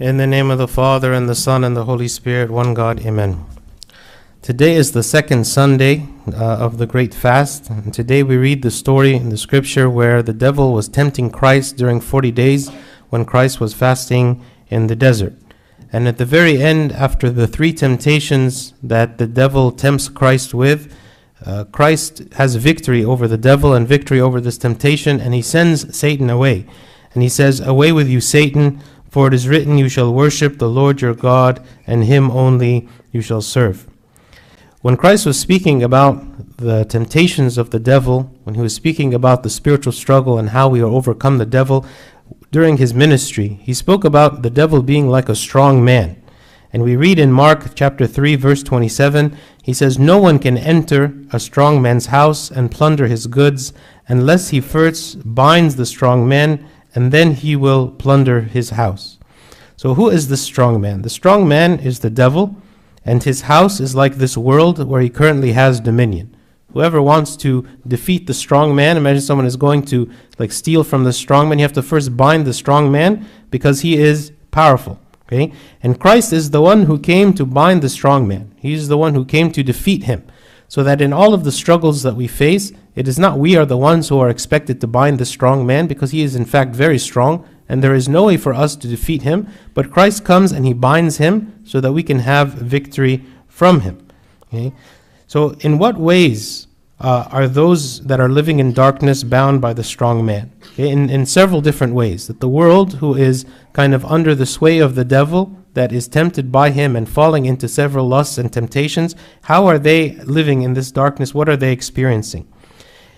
In the name of the Father, and the Son, and the Holy Spirit, one God, Amen. Today is the second Sunday uh, of the Great Fast, and today we read the story in the scripture where the devil was tempting Christ during 40 days when Christ was fasting in the desert. And at the very end, after the three temptations that the devil tempts Christ with, uh, Christ has victory over the devil and victory over this temptation, and he sends Satan away. And he says, Away with you, Satan. For it is written, You shall worship the Lord your God, and him only you shall serve. When Christ was speaking about the temptations of the devil, when he was speaking about the spiritual struggle and how we are overcome the devil during his ministry, he spoke about the devil being like a strong man. And we read in Mark chapter 3 verse 27, he says, "No one can enter a strong man's house and plunder his goods unless he first binds the strong man and then he will plunder his house. So, who is the strong man? The strong man is the devil, and his house is like this world where he currently has dominion. Whoever wants to defeat the strong man, imagine someone is going to like steal from the strong man, you have to first bind the strong man because he is powerful. Okay? And Christ is the one who came to bind the strong man. He's the one who came to defeat him. So that in all of the struggles that we face, it is not we are the ones who are expected to bind the strong man because he is in fact very strong and there is no way for us to defeat him, but Christ comes and he binds him so that we can have victory from him. Okay? So, in what ways uh, are those that are living in darkness bound by the strong man? Okay? In, in several different ways. That the world, who is kind of under the sway of the devil, that is tempted by him and falling into several lusts and temptations, how are they living in this darkness? What are they experiencing?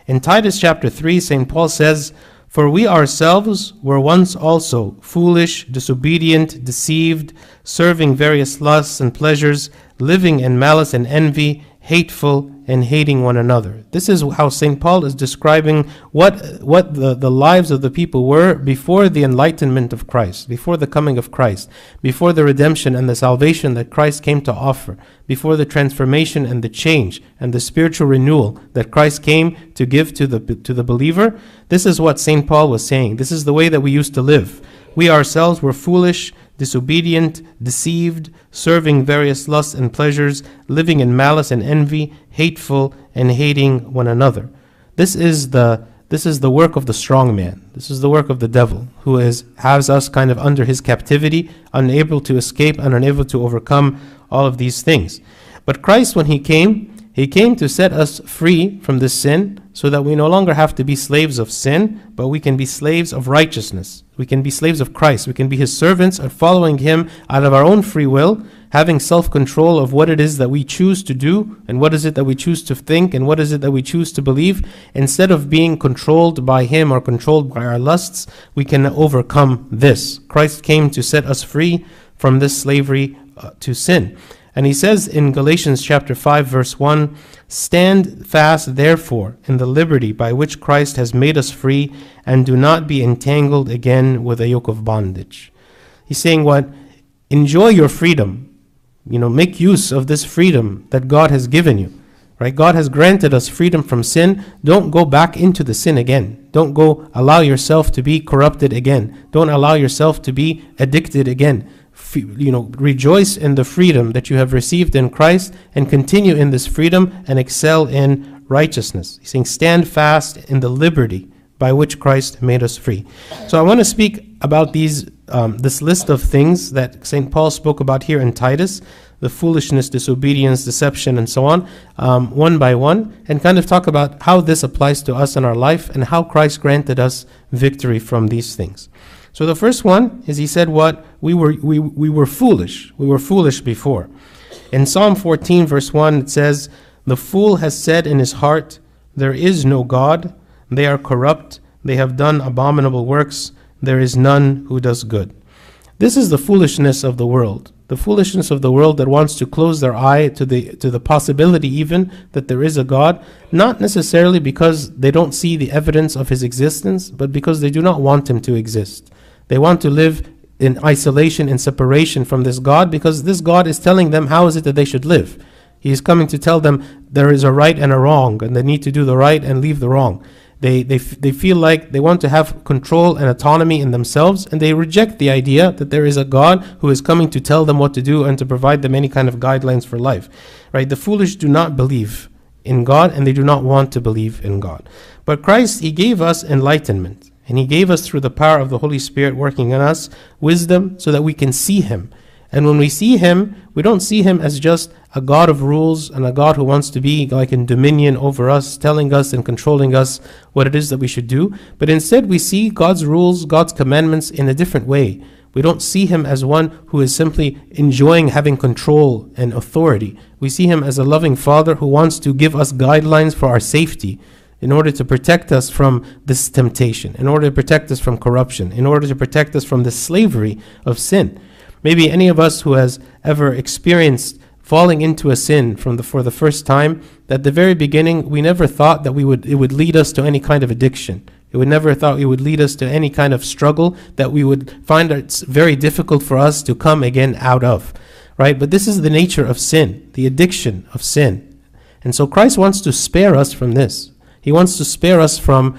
In Titus chapter 3, St. Paul says, For we ourselves were once also foolish, disobedient, deceived, serving various lusts and pleasures, living in malice and envy, hateful, and hating one another. This is how St. Paul is describing what, what the, the lives of the people were before the enlightenment of Christ, before the coming of Christ, before the redemption and the salvation that Christ came to offer, before the transformation and the change and the spiritual renewal that Christ came to give to the, to the believer. This is what St. Paul was saying. This is the way that we used to live. We ourselves were foolish, disobedient, deceived, serving various lusts and pleasures, living in malice and envy, hateful, and hating one another. This is the this is the work of the strong man. This is the work of the devil, who is has us kind of under his captivity, unable to escape and unable to overcome all of these things. But Christ, when he came, he came to set us free from this sin so that we no longer have to be slaves of sin, but we can be slaves of righteousness. We can be slaves of Christ. We can be his servants and following him out of our own free will, having self control of what it is that we choose to do and what is it that we choose to think and what is it that we choose to believe. Instead of being controlled by him or controlled by our lusts, we can overcome this. Christ came to set us free from this slavery uh, to sin. And he says in Galatians chapter 5 verse 1, "Stand fast therefore in the liberty by which Christ has made us free, and do not be entangled again with a yoke of bondage." He's saying what? Enjoy your freedom. You know, make use of this freedom that God has given you. Right? God has granted us freedom from sin. Don't go back into the sin again. Don't go allow yourself to be corrupted again. Don't allow yourself to be addicted again you know, rejoice in the freedom that you have received in Christ and continue in this freedom and excel in righteousness. He's saying, stand fast in the liberty by which Christ made us free. So I want to speak about these, um, this list of things that St. Paul spoke about here in Titus the foolishness, disobedience, deception, and so on, um, one by one, and kind of talk about how this applies to us in our life and how Christ granted us victory from these things. So the first one is he said what we were we, we were foolish. We were foolish before. In Psalm 14 verse 1 it says, "The fool has said in his heart, there is no God. They are corrupt. They have done abominable works. There is none who does good." This is the foolishness of the world. The foolishness of the world that wants to close their eye to the to the possibility even that there is a God, not necessarily because they don't see the evidence of his existence, but because they do not want him to exist. They want to live in isolation and separation from this God because this God is telling them how is it that they should live. He is coming to tell them there is a right and a wrong, and they need to do the right and leave the wrong. They, they, they feel like they want to have control and autonomy in themselves, and they reject the idea that there is a God who is coming to tell them what to do and to provide them any kind of guidelines for life. Right? The foolish do not believe in God, and they do not want to believe in God. But Christ, He gave us enlightenment, and He gave us through the power of the Holy Spirit working in us wisdom so that we can see Him. And when we see Him, we don't see Him as just a God of rules and a God who wants to be like in dominion over us, telling us and controlling us what it is that we should do. But instead, we see God's rules, God's commandments in a different way. We don't see him as one who is simply enjoying having control and authority. We see him as a loving father who wants to give us guidelines for our safety in order to protect us from this temptation, in order to protect us from corruption, in order to protect us from the slavery of sin. Maybe any of us who has ever experienced falling into a sin from the, for the first time, at the very beginning, we never thought that we would, it would lead us to any kind of addiction. It would never thought it would lead us to any kind of struggle that we would find it's very difficult for us to come again out of. Right? But this is the nature of sin, the addiction of sin. And so Christ wants to spare us from this. He wants to spare us from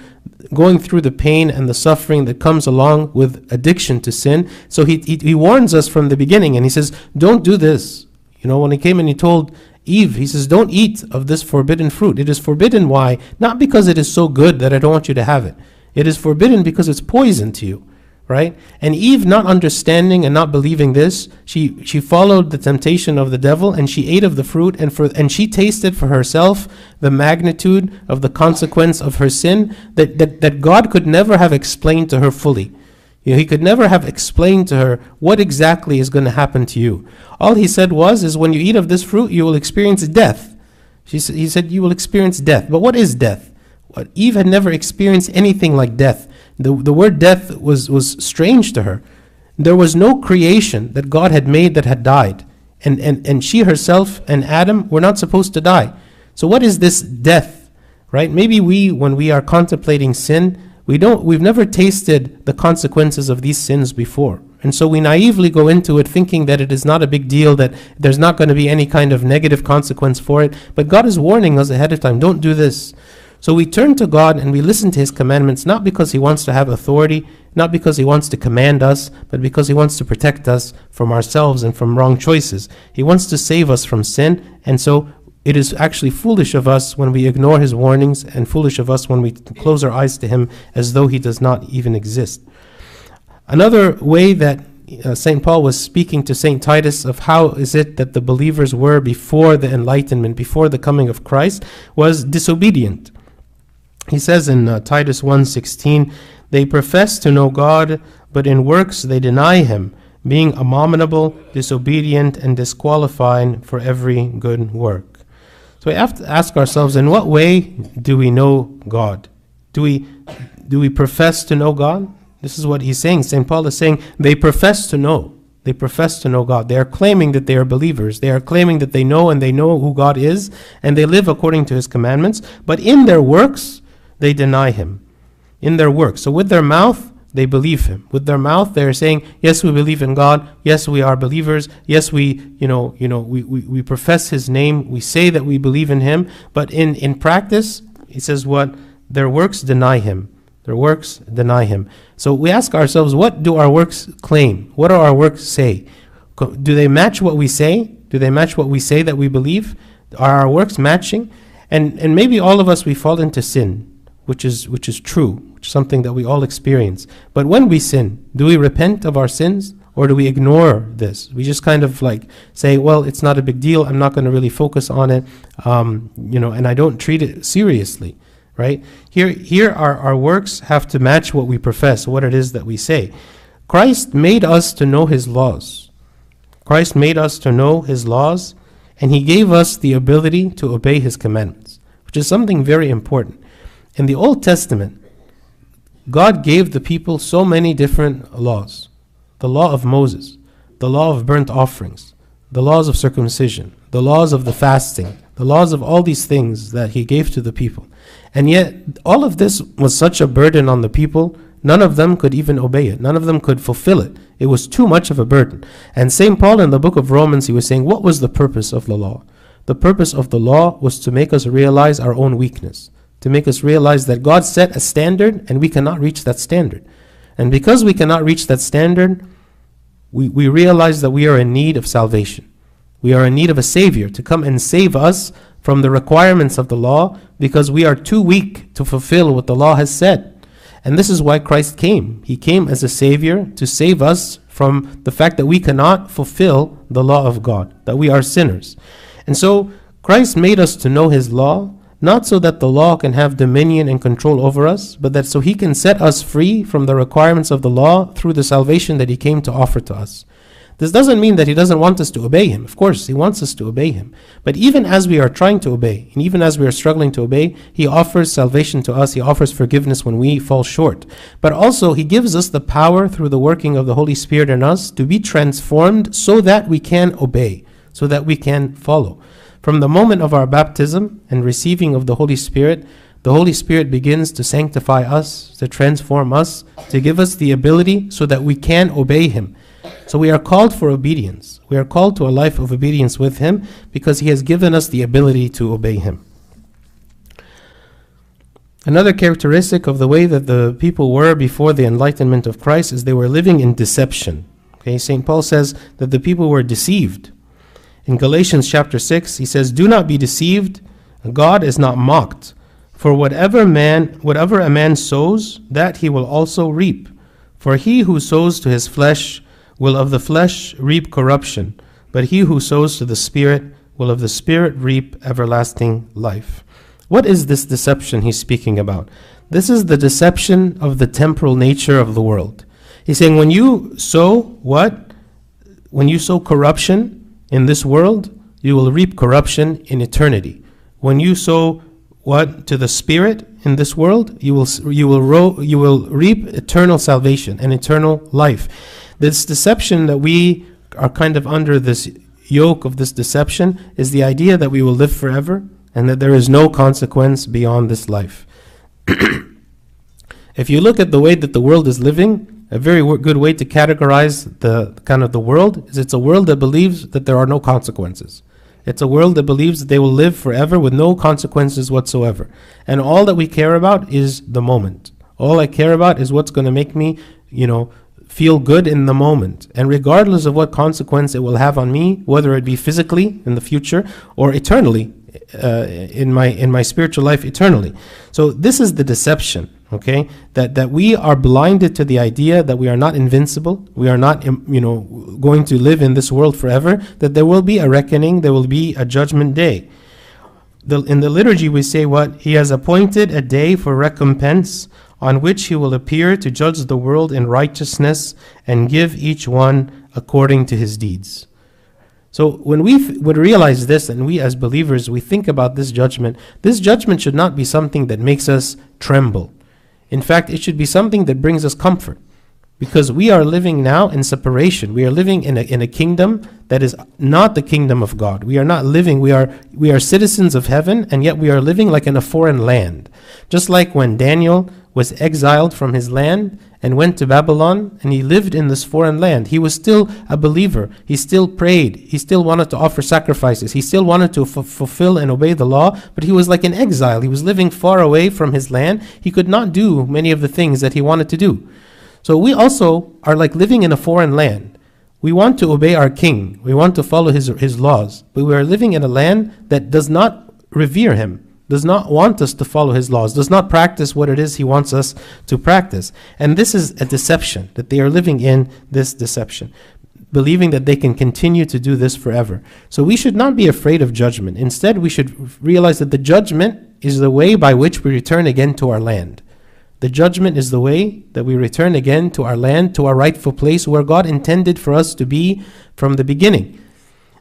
going through the pain and the suffering that comes along with addiction to sin. So he, he, he warns us from the beginning and he says, Don't do this. You know, when he came and he told Eve, he says, Don't eat of this forbidden fruit. It is forbidden. Why? Not because it is so good that I don't want you to have it. It is forbidden because it's poison to you, right? And Eve, not understanding and not believing this, she, she followed the temptation of the devil and she ate of the fruit and, for, and she tasted for herself the magnitude of the consequence of her sin that, that, that God could never have explained to her fully. You know, he could never have explained to her what exactly is going to happen to you. All he said was, is when you eat of this fruit, you will experience death. She, he said, you will experience death. But what is death? Eve had never experienced anything like death. The, the word death was, was strange to her. There was no creation that God had made that had died. And, and, and she herself and Adam were not supposed to die. So, what is this death? Right? Maybe we, when we are contemplating sin, we don't, we've never tasted the consequences of these sins before. And so we naively go into it thinking that it is not a big deal, that there's not going to be any kind of negative consequence for it. But God is warning us ahead of time don't do this. So we turn to God and we listen to His commandments, not because He wants to have authority, not because He wants to command us, but because He wants to protect us from ourselves and from wrong choices. He wants to save us from sin, and so it is actually foolish of us when we ignore His warnings, and foolish of us when we close our eyes to Him as though He does not even exist. Another way that uh, St. Paul was speaking to St. Titus of how is it that the believers were before the enlightenment, before the coming of Christ, was disobedient. He says in uh, Titus 1:16, they profess to know God, but in works they deny him, being abominable, disobedient, and disqualifying for every good work. So we have to ask ourselves, in what way do we know God? Do we do we profess to know God? This is what he's saying. St. Paul is saying they profess to know. They profess to know God. They are claiming that they are believers. They are claiming that they know and they know who God is and they live according to his commandments. But in their works, they deny him in their works. So with their mouth, they believe him. With their mouth, they're saying, yes, we believe in God. Yes, we are believers. Yes, we, you know, you know, we, we, we profess his name. We say that we believe in him. But in, in practice, he says what? Their works deny him. Their works deny him. So we ask ourselves, what do our works claim? What do our works say? Do they match what we say? Do they match what we say that we believe? Are our works matching? And, and maybe all of us, we fall into sin which is which is true, which is something that we all experience. But when we sin, do we repent of our sins or do we ignore this? We just kind of like say, well, it's not a big deal. I'm not going to really focus on it, um, you know, and I don't treat it seriously, right? Here, here, our our works have to match what we profess, what it is that we say. Christ made us to know His laws. Christ made us to know His laws, and He gave us the ability to obey His commandments, which is something very important. In the Old Testament, God gave the people so many different laws the law of Moses, the law of burnt offerings, the laws of circumcision, the laws of the fasting, the laws of all these things that He gave to the people. And yet, all of this was such a burden on the people, none of them could even obey it. None of them could fulfill it. It was too much of a burden. And St. Paul in the book of Romans, he was saying, What was the purpose of the law? The purpose of the law was to make us realize our own weakness to make us realize that God set a standard and we cannot reach that standard. And because we cannot reach that standard, we, we realize that we are in need of salvation. We are in need of a Savior to come and save us from the requirements of the law because we are too weak to fulfill what the law has said. And this is why Christ came. He came as a Savior to save us from the fact that we cannot fulfill the law of God, that we are sinners. And so Christ made us to know His law not so that the law can have dominion and control over us, but that so he can set us free from the requirements of the law through the salvation that he came to offer to us. This doesn't mean that he doesn't want us to obey him. Of course, he wants us to obey him. But even as we are trying to obey, and even as we are struggling to obey, he offers salvation to us. He offers forgiveness when we fall short. But also, he gives us the power through the working of the Holy Spirit in us to be transformed so that we can obey, so that we can follow. From the moment of our baptism and receiving of the Holy Spirit, the Holy Spirit begins to sanctify us, to transform us, to give us the ability so that we can obey Him. So we are called for obedience. We are called to a life of obedience with Him because He has given us the ability to obey Him. Another characteristic of the way that the people were before the enlightenment of Christ is they were living in deception. Okay, St. Paul says that the people were deceived. In Galatians chapter 6, he says, Do not be deceived, God is not mocked. For whatever man whatever a man sows, that he will also reap. For he who sows to his flesh will of the flesh reap corruption, but he who sows to the Spirit will of the Spirit reap everlasting life. What is this deception he's speaking about? This is the deception of the temporal nature of the world. He's saying when you sow what? When you sow corruption, in this world, you will reap corruption in eternity. When you sow what to the spirit in this world, you will you will ro- you will reap eternal salvation and eternal life. This deception that we are kind of under this yoke of this deception is the idea that we will live forever and that there is no consequence beyond this life. if you look at the way that the world is living, a very good way to categorize the kind of the world is it's a world that believes that there are no consequences. It's a world that believes that they will live forever with no consequences whatsoever. And all that we care about is the moment. All I care about is what's going to make me, you know, feel good in the moment. And regardless of what consequence it will have on me, whether it be physically in the future or eternally, uh, in my in my spiritual life eternally. So this is the deception okay? That that we are blinded to the idea that we are not invincible we are not um, you know going to live in this world forever that there will be a reckoning there will be a judgment day. The, in the liturgy we say what? He has appointed a day for recompense on which he will appear to judge the world in righteousness and give each one according to his deeds. So when we th- would realize this and we as believers we think about this judgment this judgment should not be something that makes us tremble in fact, it should be something that brings us comfort because we are living now in separation. We are living in a, in a kingdom that is not the kingdom of God. We are not living, we are, we are citizens of heaven, and yet we are living like in a foreign land. Just like when Daniel was exiled from his land and went to Babylon and he lived in this foreign land. He was still a believer. He still prayed. He still wanted to offer sacrifices. He still wanted to f- fulfill and obey the law, but he was like an exile. He was living far away from his land. He could not do many of the things that he wanted to do. So we also are like living in a foreign land. We want to obey our king. We want to follow his, his laws, but we are living in a land that does not revere him does not want us to follow his laws, does not practice what it is he wants us to practice. And this is a deception, that they are living in this deception, believing that they can continue to do this forever. So we should not be afraid of judgment. Instead, we should realize that the judgment is the way by which we return again to our land. The judgment is the way that we return again to our land, to our rightful place where God intended for us to be from the beginning.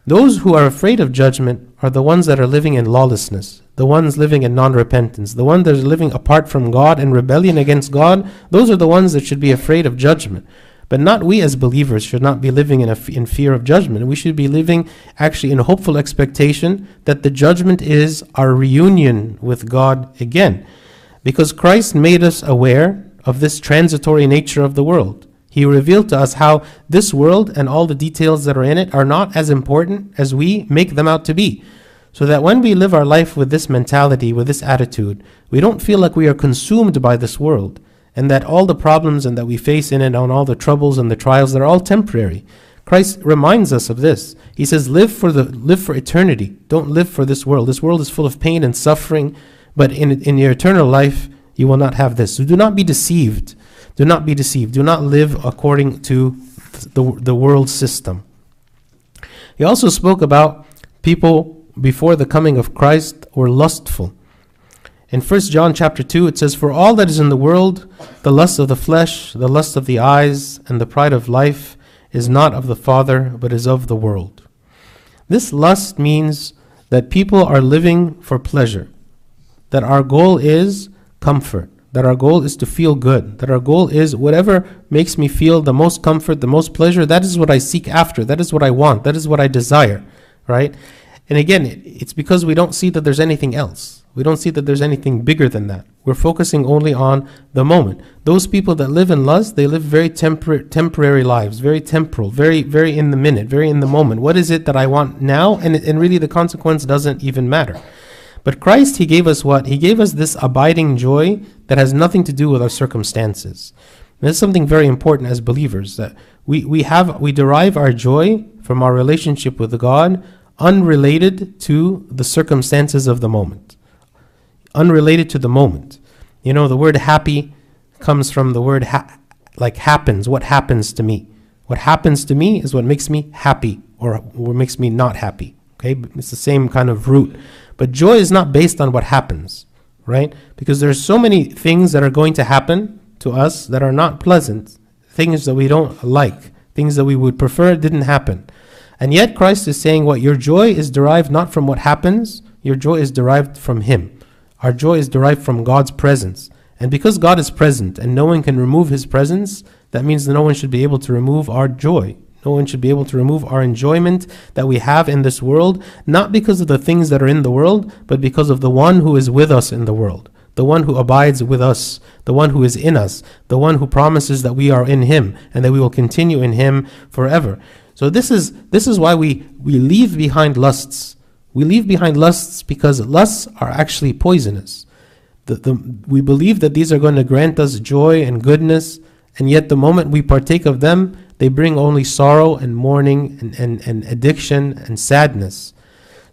Those who are afraid of judgment are the ones that are living in lawlessness the ones living in non repentance, the ones that are living apart from God and rebellion against God, those are the ones that should be afraid of judgment. But not we as believers should not be living in, in fear of judgment. We should be living actually in hopeful expectation that the judgment is our reunion with God again. Because Christ made us aware of this transitory nature of the world. He revealed to us how this world and all the details that are in it are not as important as we make them out to be. So that when we live our life with this mentality, with this attitude, we don't feel like we are consumed by this world and that all the problems and that we face in it and all the troubles and the trials, they're all temporary. Christ reminds us of this. He says, live for the live for eternity. Don't live for this world. This world is full of pain and suffering, but in, in your eternal life, you will not have this. So do not be deceived. Do not be deceived. Do not live according to the, the world system. He also spoke about people before the coming of Christ were lustful. In 1 John chapter 2 it says for all that is in the world the lust of the flesh the lust of the eyes and the pride of life is not of the Father but is of the world. This lust means that people are living for pleasure. That our goal is comfort. That our goal is to feel good. That our goal is whatever makes me feel the most comfort, the most pleasure, that is what I seek after. That is what I want. That is what I desire, right? And again, it's because we don't see that there's anything else. We don't see that there's anything bigger than that. We're focusing only on the moment. Those people that live in lust, they live very tempor- temporary lives, very temporal, very, very in the minute, very in the moment. What is it that I want now? And, and really, the consequence doesn't even matter. But Christ, He gave us what? He gave us this abiding joy that has nothing to do with our circumstances. Is something very important as believers that we, we have we derive our joy from our relationship with God unrelated to the circumstances of the moment. Unrelated to the moment. You know, the word happy comes from the word ha- like happens, what happens to me. What happens to me is what makes me happy or what makes me not happy. Okay? It's the same kind of root. But joy is not based on what happens, right? Because there's so many things that are going to happen to us that are not pleasant, things that we don't like, things that we would prefer didn't happen. And yet Christ is saying what your joy is derived not from what happens, your joy is derived from Him. Our joy is derived from God's presence. And because God is present and no one can remove His presence, that means that no one should be able to remove our joy. No one should be able to remove our enjoyment that we have in this world, not because of the things that are in the world, but because of the one who is with us in the world, the one who abides with us, the one who is in us, the one who promises that we are in Him and that we will continue in Him forever. So this is this is why we we leave behind lusts. We leave behind lusts because lusts are actually poisonous. The, the, we believe that these are going to grant us joy and goodness, and yet the moment we partake of them, they bring only sorrow and mourning and, and, and addiction and sadness.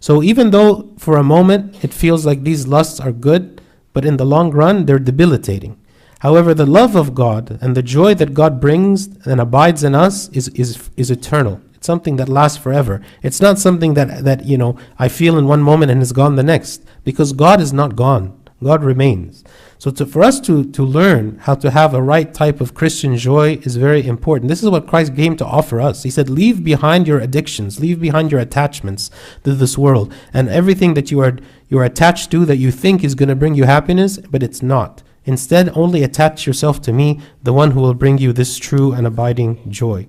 So even though for a moment it feels like these lusts are good, but in the long run they're debilitating. However, the love of God and the joy that God brings and abides in us is, is, is eternal. It's something that lasts forever. It's not something that, that, you know, I feel in one moment and is gone the next. Because God is not gone. God remains. So to, for us to, to learn how to have a right type of Christian joy is very important. This is what Christ came to offer us. He said, leave behind your addictions, leave behind your attachments to this world and everything that you are, you are attached to that you think is going to bring you happiness, but it's not. Instead, only attach yourself to me, the one who will bring you this true and abiding joy.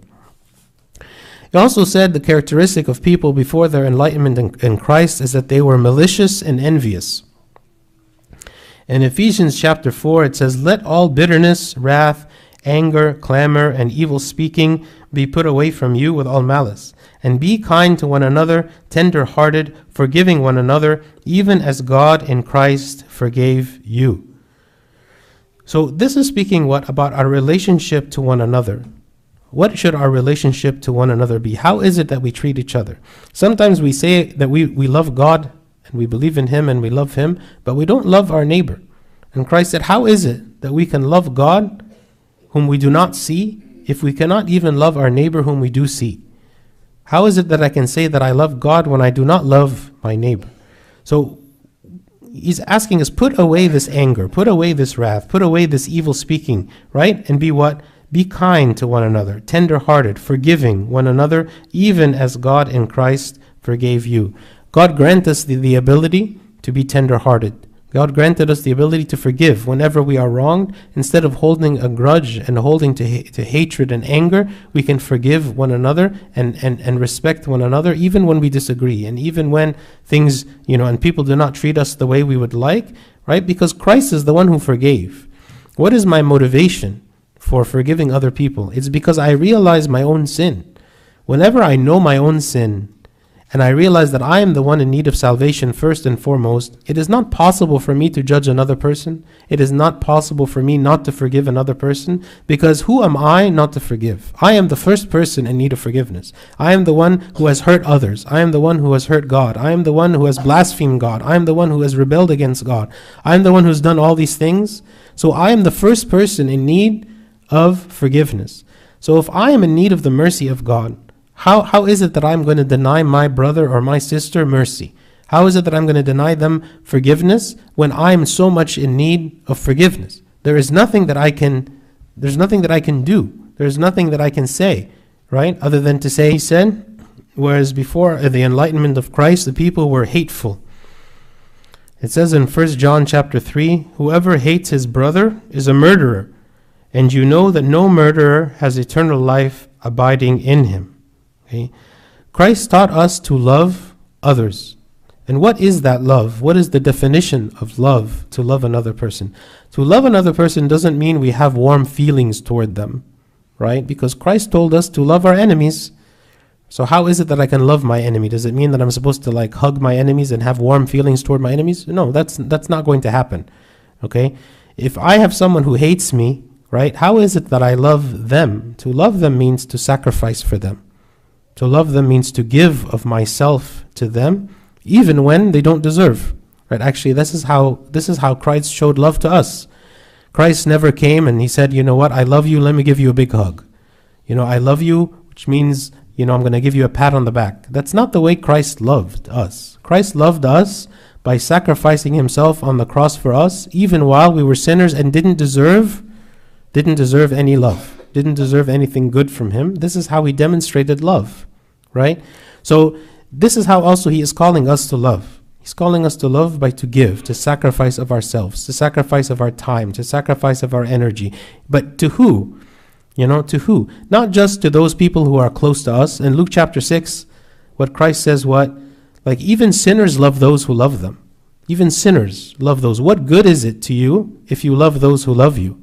He also said the characteristic of people before their enlightenment in, in, Christ is that they were malicious and envious. In Ephesians chapter 4, it says, Let all bitterness, wrath, anger, clamor, and evil speaking be put away from you with all malice. And be kind to one another, tender hearted, forgiving one another, even as God in Christ forgave you. So this is speaking what about our relationship to one another. What should our relationship to one another be? How is it that we treat each other? Sometimes we say that we, we love God and we believe in Him and we love Him, but we don't love our neighbor. And Christ said, How is it that we can love God whom we do not see if we cannot even love our neighbor whom we do see? How is it that I can say that I love God when I do not love my neighbor? So he's asking us put away this anger, put away this wrath, put away this evil speaking, right? And be what? Be kind to one another, tender hearted, forgiving one another, even as God in Christ forgave you. God grant us the, the ability to be tender hearted, God granted us the ability to forgive whenever we are wronged. Instead of holding a grudge and holding to, ha- to hatred and anger, we can forgive one another and, and, and respect one another, even when we disagree, and even when things, you know, and people do not treat us the way we would like, right? Because Christ is the one who forgave. What is my motivation for forgiving other people? It's because I realize my own sin. Whenever I know my own sin, and I realize that I am the one in need of salvation first and foremost, it is not possible for me to judge another person. It is not possible for me not to forgive another person because who am I not to forgive? I am the first person in need of forgiveness. I am the one who has hurt others. I am the one who has hurt God. I am the one who has blasphemed God. I am the one who has rebelled against God. I am the one who's done all these things. So I am the first person in need of forgiveness. So if I am in need of the mercy of God, how, how is it that I'm going to deny my brother or my sister mercy? How is it that I'm going to deny them forgiveness when I'm so much in need of forgiveness? There is nothing that I can there's nothing that I can do. There's nothing that I can say, right? Other than to say said, whereas before uh, the enlightenment of Christ the people were hateful. It says in 1 John chapter 3, whoever hates his brother is a murderer, and you know that no murderer has eternal life abiding in him. Okay? Christ taught us to love others. And what is that love? What is the definition of love to love another person? To love another person doesn't mean we have warm feelings toward them, right? Because Christ told us to love our enemies. So how is it that I can love my enemy? Does it mean that I'm supposed to like hug my enemies and have warm feelings toward my enemies? No, that's that's not going to happen. Okay? If I have someone who hates me, right? How is it that I love them? To love them means to sacrifice for them. To love them means to give of myself to them, even when they don't deserve. Right? Actually, this is how this is how Christ showed love to us. Christ never came and he said, "You know what? I love you. Let me give you a big hug." You know, I love you, which means, you know, I'm going to give you a pat on the back. That's not the way Christ loved us. Christ loved us by sacrificing himself on the cross for us, even while we were sinners and didn't deserve didn't deserve any love, didn't deserve anything good from him. This is how he demonstrated love right? So this is how also he is calling us to love. He's calling us to love by to give, to sacrifice of ourselves, to sacrifice of our time, to sacrifice of our energy. But to who? You know, to who? Not just to those people who are close to us. In Luke chapter 6, what Christ says, what? Like, even sinners love those who love them. Even sinners love those. What good is it to you if you love those who love you?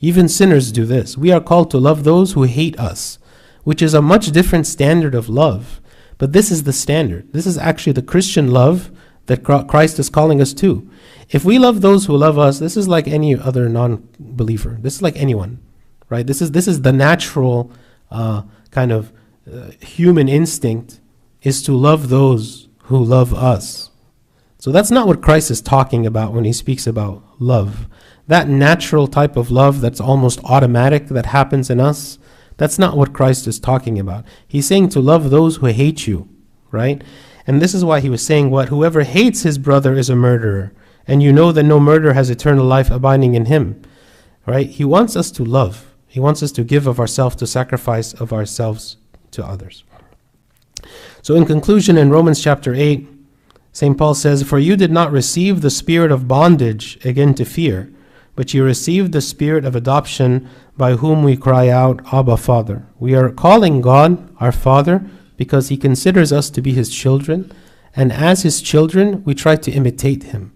Even sinners do this. We are called to love those who hate us which is a much different standard of love. But this is the standard. This is actually the Christian love that Christ is calling us to. If we love those who love us, this is like any other non-believer. This is like anyone, right? This is this is the natural uh, kind of uh, human instinct is to love those who love us. So that's not what Christ is talking about when he speaks about love. That natural type of love that's almost automatic that happens in us that's not what Christ is talking about. He's saying to love those who hate you, right? And this is why he was saying what? Whoever hates his brother is a murderer. And you know that no murderer has eternal life abiding in him, right? He wants us to love. He wants us to give of ourselves, to sacrifice of ourselves to others. So, in conclusion, in Romans chapter 8, St. Paul says, For you did not receive the spirit of bondage again to fear, but you received the spirit of adoption by whom we cry out, Abba, Father. We are calling God our Father because He considers us to be His children, and as His children, we try to imitate Him.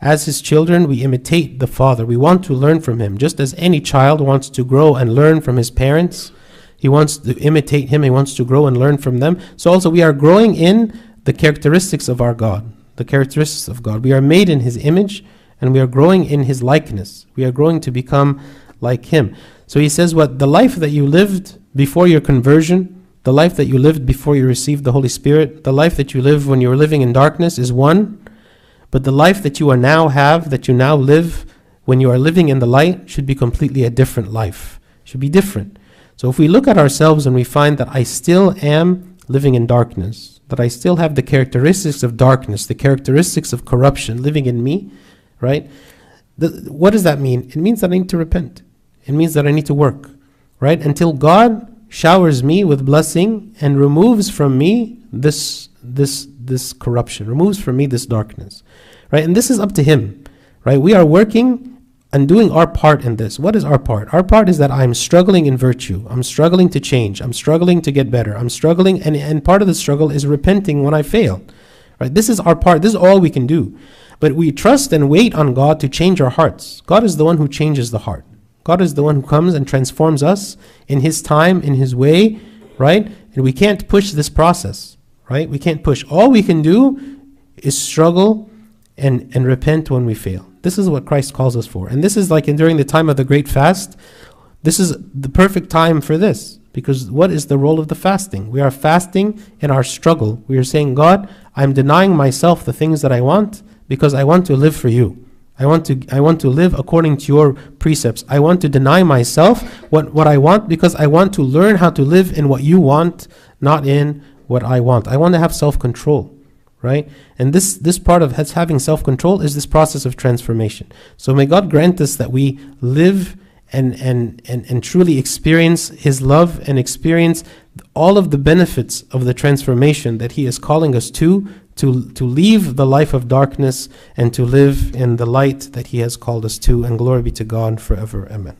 As His children, we imitate the Father. We want to learn from Him, just as any child wants to grow and learn from his parents. He wants to imitate Him, he wants to grow and learn from them. So also, we are growing in the characteristics of our God, the characteristics of God. We are made in His image, and we are growing in His likeness. We are growing to become like Him. So he says, What the life that you lived before your conversion, the life that you lived before you received the Holy Spirit, the life that you lived when you were living in darkness is one, but the life that you are now have, that you now live when you are living in the light, should be completely a different life. Should be different. So if we look at ourselves and we find that I still am living in darkness, that I still have the characteristics of darkness, the characteristics of corruption living in me, right? The, what does that mean? It means that I need to repent. It means that I need to work, right? Until God showers me with blessing and removes from me this this this corruption, removes from me this darkness. Right? And this is up to him. Right? We are working and doing our part in this. What is our part? Our part is that I'm struggling in virtue. I'm struggling to change. I'm struggling to get better. I'm struggling and, and part of the struggle is repenting when I fail. Right? This is our part. This is all we can do. But we trust and wait on God to change our hearts. God is the one who changes the heart. God is the one who comes and transforms us in His time, in His way, right? And we can't push this process, right? We can't push. All we can do is struggle and, and repent when we fail. This is what Christ calls us for. And this is like in, during the time of the great fast, this is the perfect time for this. Because what is the role of the fasting? We are fasting in our struggle. We are saying, God, I'm denying myself the things that I want because I want to live for you. I want to I want to live according to your precepts. I want to deny myself what, what I want because I want to learn how to live in what you want, not in what I want. I want to have self-control, right? And this this part of having self-control is this process of transformation. So may God grant us that we live and, and, and, and truly experience His love and experience all of the benefits of the transformation that He is calling us to, to, to leave the life of darkness and to live in the light that He has called us to. And glory be to God forever. Amen.